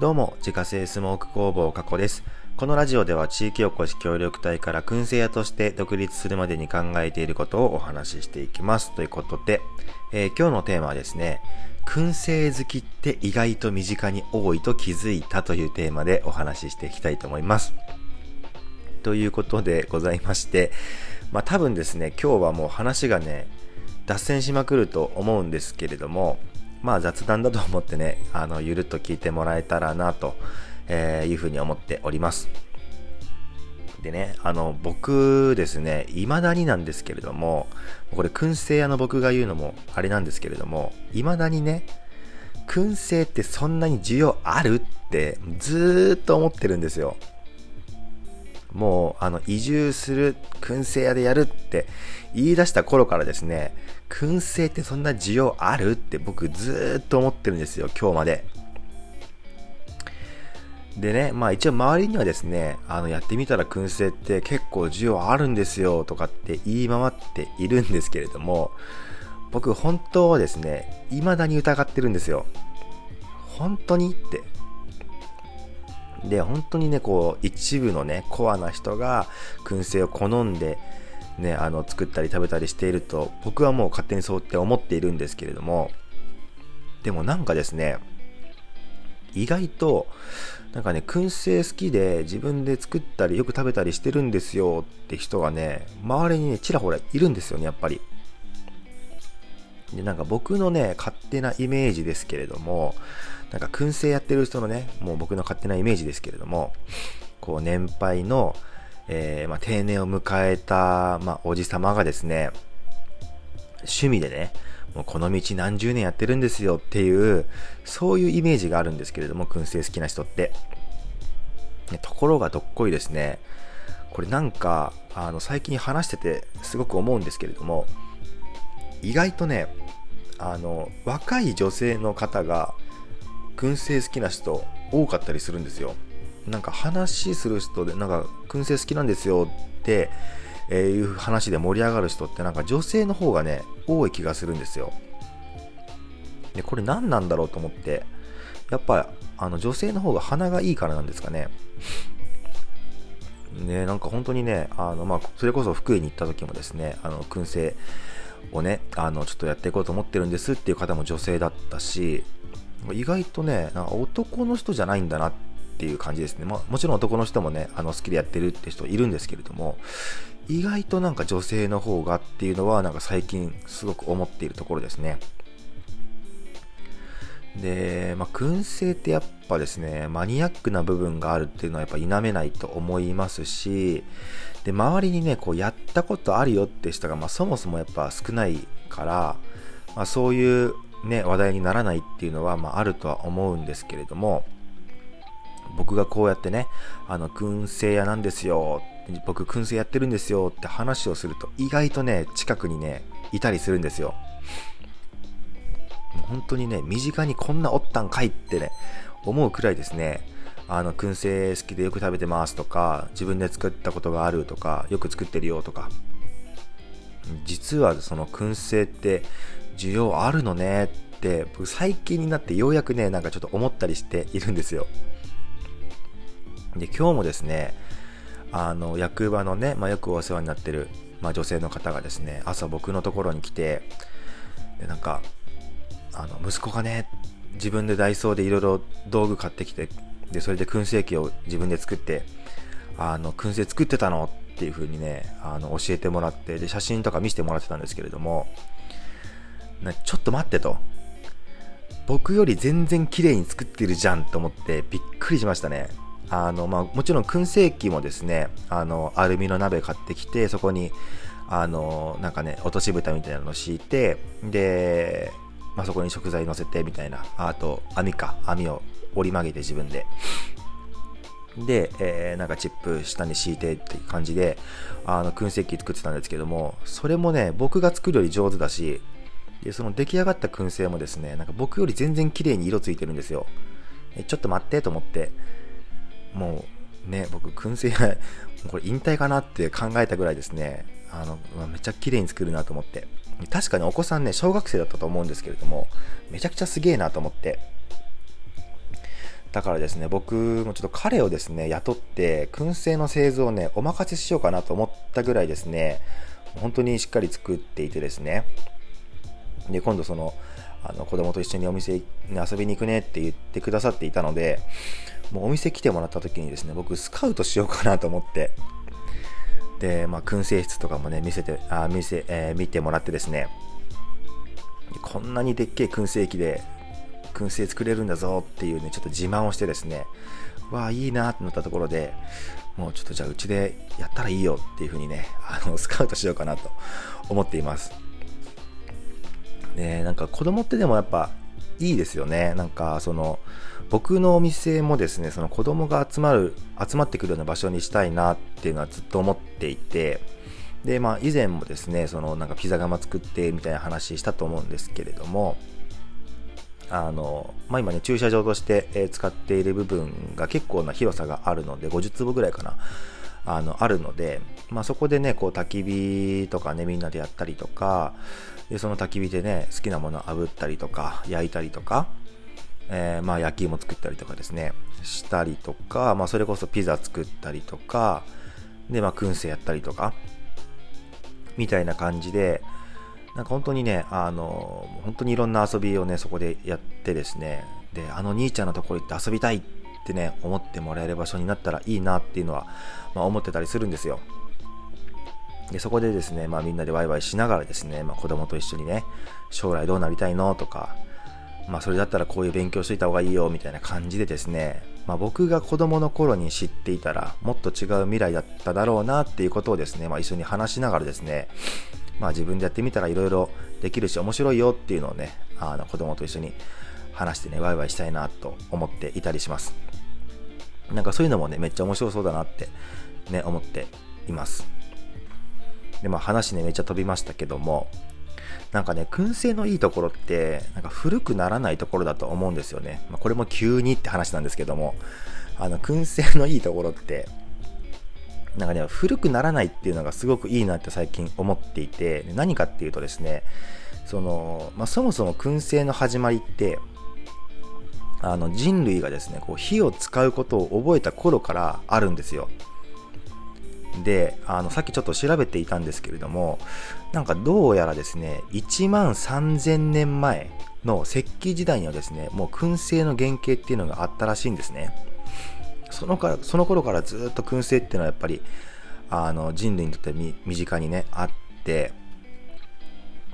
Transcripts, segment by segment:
どうも、自家製スモーク工房加古です。このラジオでは地域おこし協力隊から燻製屋として独立するまでに考えていることをお話ししていきます。ということで、えー、今日のテーマはですね、燻製好きって意外と身近に多いと気づいたというテーマでお話ししていきたいと思います。ということでございまして、まあ多分ですね、今日はもう話がね、脱線しまくると思うんですけれども、まあ雑談だと思ってね、あの、ゆるっと聞いてもらえたらなと、いうふうに思っております。でね、あの、僕ですね、未だになんですけれども、これ、燻製屋の僕が言うのもあれなんですけれども、未だにね、燻製ってそんなに需要あるってずーっと思ってるんですよ。もう、あの、移住する、燻製屋でやるって言い出した頃からですね、燻製ってそんな需要あるって僕ずっと思ってるんですよ、今日まで。でね、まあ一応周りにはですね、あのやってみたら燻製って結構需要あるんですよとかって言い回っているんですけれども、僕本当はですね、未だに疑ってるんですよ。本当にって。で、本当にね、こう、一部のね、コアな人が燻製を好んで、ね、あの作ったり食べたりしていると僕はもう勝手にそうって思っているんですけれどもでもなんかですね意外となんかね燻製好きで自分で作ったりよく食べたりしてるんですよって人がね周りにねちらほらいるんですよねやっぱり。でなんか僕のね勝手なイメージですけれどもなんか燻製やってる人のねもう僕の勝手なイメージですけれどもこう年配のえー、まあ、定年を迎えた、まあ、おじさまがですね、趣味でね、もうこの道何十年やってるんですよっていう、そういうイメージがあるんですけれども、燻製好きな人って。ところがどっこいですね、これなんか、あの、最近話しててすごく思うんですけれども、意外とね、あの、若い女性の方が、燻製好きな人多かったりするんですよ。なんか話する人で、なんか燻製好きなんですよって、え、いう話で盛り上がる人ってなんか女性の方がね、多い気がするんですよ。で、これ何なんだろうと思って、やっぱあの女性の方が鼻がいいからなんですかね。ね、なんか本当にね、あのまあ、それこそ福井に行った時もですね、あの燻製をね、あのちょっとやっていこうと思ってるんですっていう方も女性だったし、意外とね、男の人じゃないんだなっっていう感じですね。まあ、もちろん男の人もね、あの好きでやってるって人いるんですけれども、意外となんか女性の方がっていうのはなんか最近すごく思っているところですね。で、まあ、燻製ってやっぱですね、マニアックな部分があるっていうのはやっぱ否めないと思いますし、で、周りにね、こうやったことあるよって人が、まあ、そもそもやっぱ少ないから、まあ、そういうね、話題にならないっていうのは、まあ、あるとは思うんですけれども、僕がこうやってね、あの、燻製屋なんですよ、僕燻製やってるんですよって話をすると、意外とね、近くにね、いたりするんですよ。本当にね、身近にこんなおったんかいってね、思うくらいですね、あの、燻製好きでよく食べてますとか、自分で作ったことがあるとか、よく作ってるよとか、実はその燻製って需要あるのねって、僕最近になってようやくね、なんかちょっと思ったりしているんですよ。で、今日もですね、あの、役場のね、まあ、よくお世話になってる、まあ、女性の方がですね、朝僕のところに来て、で、なんか、あの、息子がね、自分でダイソーでいろいろ道具買ってきて、で、それで燻製機を自分で作って、あの、燻製作ってたのっていう風にね、あの、教えてもらって、で、写真とか見せてもらってたんですけれども、ちょっと待ってと。僕より全然綺麗に作ってるじゃんと思ってびっくりしましたね。あの、まあ、もちろん燻製機もですね、あの、アルミの鍋買ってきて、そこに、あの、なんかね、落とし蓋みたいなのを敷いて、で、まあ、そこに食材乗せてみたいな、あと、網か、網を折り曲げて自分で。で、えー、なんかチップ下に敷いてっていう感じで、あの、燻製機作ってたんですけども、それもね、僕が作るより上手だし、で、その出来上がった燻製もですね、なんか僕より全然綺麗に色ついてるんですよ。ちょっと待ってと思って、もうね、僕、燻製、これ引退かなって考えたぐらいですね、あの、めっちゃ綺麗に作るなと思って。確かにお子さんね、小学生だったと思うんですけれども、めちゃくちゃすげえなと思って。だからですね、僕もちょっと彼をですね、雇って、燻製の製造をね、お任せしようかなと思ったぐらいですね、本当にしっかり作っていてですね、で、今度その、あの子供と一緒にお店に遊びに行くねって言ってくださっていたので、もうお店来てもらった時にですね、僕スカウトしようかなと思って、で、まあ、燻製室とかもね、見せて、あ見せ、えー、見てもらってですね、こんなにでっけえ燻製機で燻製作れるんだぞっていうね、ちょっと自慢をしてですね、わあ、いいなってなったところで、もうちょっとじゃあうちでやったらいいよっていう風にね、あの、スカウトしようかなと思っています。ねなんか子供ってでもやっぱいいですよね。なんかその、僕のお店もですね、その子供が集まる、集まってくるような場所にしたいなっていうのはずっと思っていて、で、まあ以前もですね、そのなんかピザ窯作ってみたいな話したと思うんですけれども、あの、まあ、今ね、駐車場として、使っている部分が結構な広さがあるので、50坪ぐらいかな、あの、あるので、まあ、そこでね、こう、焚き火とかね、みんなでやったりとか、で、その焚き火でね、好きなものを炙ったりとか、焼いたりとか、えー、まあ、焼き芋作ったりとかですね、したりとか、まあ、それこそピザ作ったりとか、で、まあ、燻製やったりとか、みたいな感じで、なんか本当にね、あの、本当にいろんな遊びをね、そこでやってですね、で、あの兄ちゃんのところ行って遊びたいってってね、思ってもらえる場所になったらいいなっていうのは、まあ、思ってたりするんですよ。で、そこでですね、まあみんなでワイワイしながらですね、まあ子供と一緒にね、将来どうなりたいのとか、まあそれだったらこういう勉強しといた方がいいよみたいな感じでですね、まあ僕が子供の頃に知っていたらもっと違う未来だっただろうなっていうことをですね、まあ一緒に話しながらですね、まあ自分でやってみたらいろいろできるし面白いよっていうのをね、あの子供と一緒に話してね、ワイワイしたいなと思っていたりします。なんかそういうのもね、めっちゃ面白そうだなってね、思っています。で、まあ話ね、めっちゃ飛びましたけども、なんかね、燻製のいいところって、なんか古くならないところだと思うんですよね。まあ、これも急にって話なんですけども、あの、燻製のいいところって、なんかね、古くならないっていうのがすごくいいなって最近思っていて、何かっていうとですね、その、まあ、そもそも燻製の始まりって、あの人類がですね、こう火を使うことを覚えた頃からあるんですよ。で、あの、さっきちょっと調べていたんですけれども、なんかどうやらですね、1万3000年前の石器時代にはですね、もう燻製の原型っていうのがあったらしいんですね。そのかその頃からずっと燻製っていうのはやっぱりあの人類にとって身近にねあって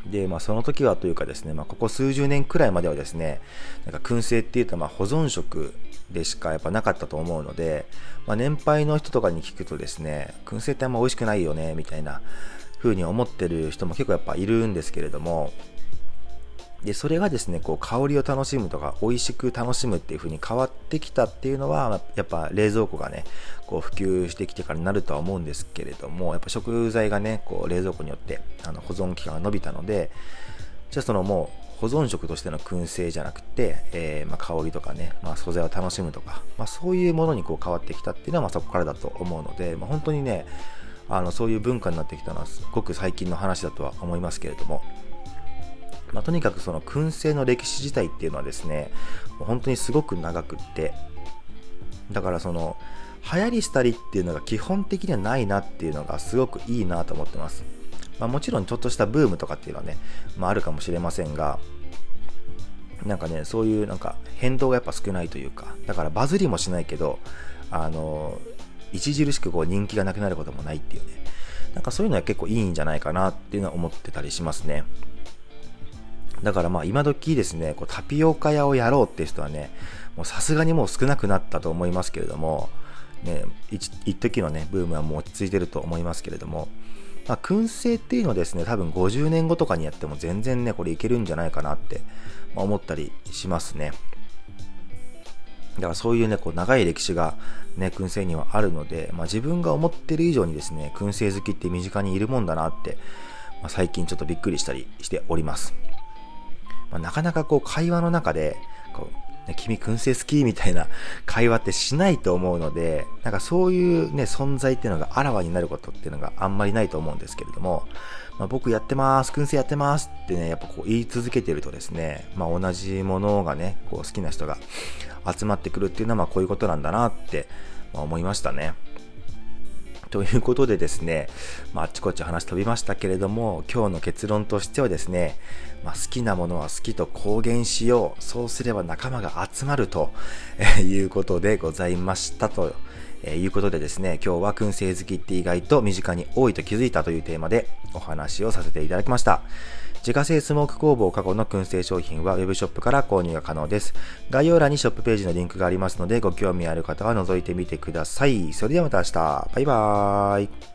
で、まあ、その時はというかですね、まあ、ここ数十年くらいまではですねなんか燻製っていうとまあ保存食でしかやっぱなかったと思うので、まあ、年配の人とかに聞くとですね燻製ってあんま美味しくないよねみたいな風に思ってる人も結構やっぱいるんですけれどもで、それがですね、こう香りを楽しむとか、美味しく楽しむっていう風に変わってきたっていうのは、やっぱ冷蔵庫がね、こう普及してきてからになるとは思うんですけれども、やっぱ食材がね、こう冷蔵庫によってあの保存期間が伸びたので、じゃあそのもう保存食としての燻製じゃなくて、えー、まあ、香りとかね、まあ、素材を楽しむとか、まあ、そういうものにこう変わってきたっていうのはまそこからだと思うので、まあ本当にね、あのそういう文化になってきたのはすごく最近の話だとは思いますけれども、まあ、とにかくその燻製の歴史自体っていうのはですね、本当にすごく長くって、だからその、流行りしたりっていうのが基本的にはないなっていうのがすごくいいなと思ってます。まあ、もちろんちょっとしたブームとかっていうのはね、まあ、あるかもしれませんが、なんかね、そういうなんか変動がやっぱ少ないというか、だからバズりもしないけど、あの、著しくこう人気がなくなることもないっていうね、なんかそういうのは結構いいんじゃないかなっていうのは思ってたりしますね。だからまあ今時ですね、こうタピオカ屋をやろうっていう人はね、もうさすがにもう少なくなったと思いますけれども、ね、一時のね、ブームはもう落ち着いてると思いますけれども、まあ、燻製っていうのはですね、多分50年後とかにやっても全然ね、これいけるんじゃないかなって、まあ、思ったりしますね。だからそういうね、こう長い歴史がね、燻製にはあるので、まあ、自分が思ってる以上にですね、燻製好きって身近にいるもんだなって、まあ、最近ちょっとびっくりしたりしております。まあ、なかなかこう会話の中で、こう、ね、君燻製好きみたいな 会話ってしないと思うので、なんかそういうね、存在っていうのがあらわになることっていうのがあんまりないと思うんですけれども、まあ、僕やってます、燻製やってますってね、やっぱこう言い続けてるとですね、まあ、同じものがね、こう好きな人が集まってくるっていうのはまあこういうことなんだなって思いましたね。ということでですね、まあ、あっちこっち話飛びましたけれども、今日の結論としてはですね、まあ、好きなものは好きと公言しよう。そうすれば仲間が集まるということでございましたと。えいうことでですね、今日は燻製好きって意外と身近に多いと気づいたというテーマでお話をさせていただきました。自家製スモーク工房過去の燻製商品は Web ショップから購入が可能です。概要欄にショップページのリンクがありますので、ご興味ある方は覗いてみてください。それではまた明日。バイバーイ。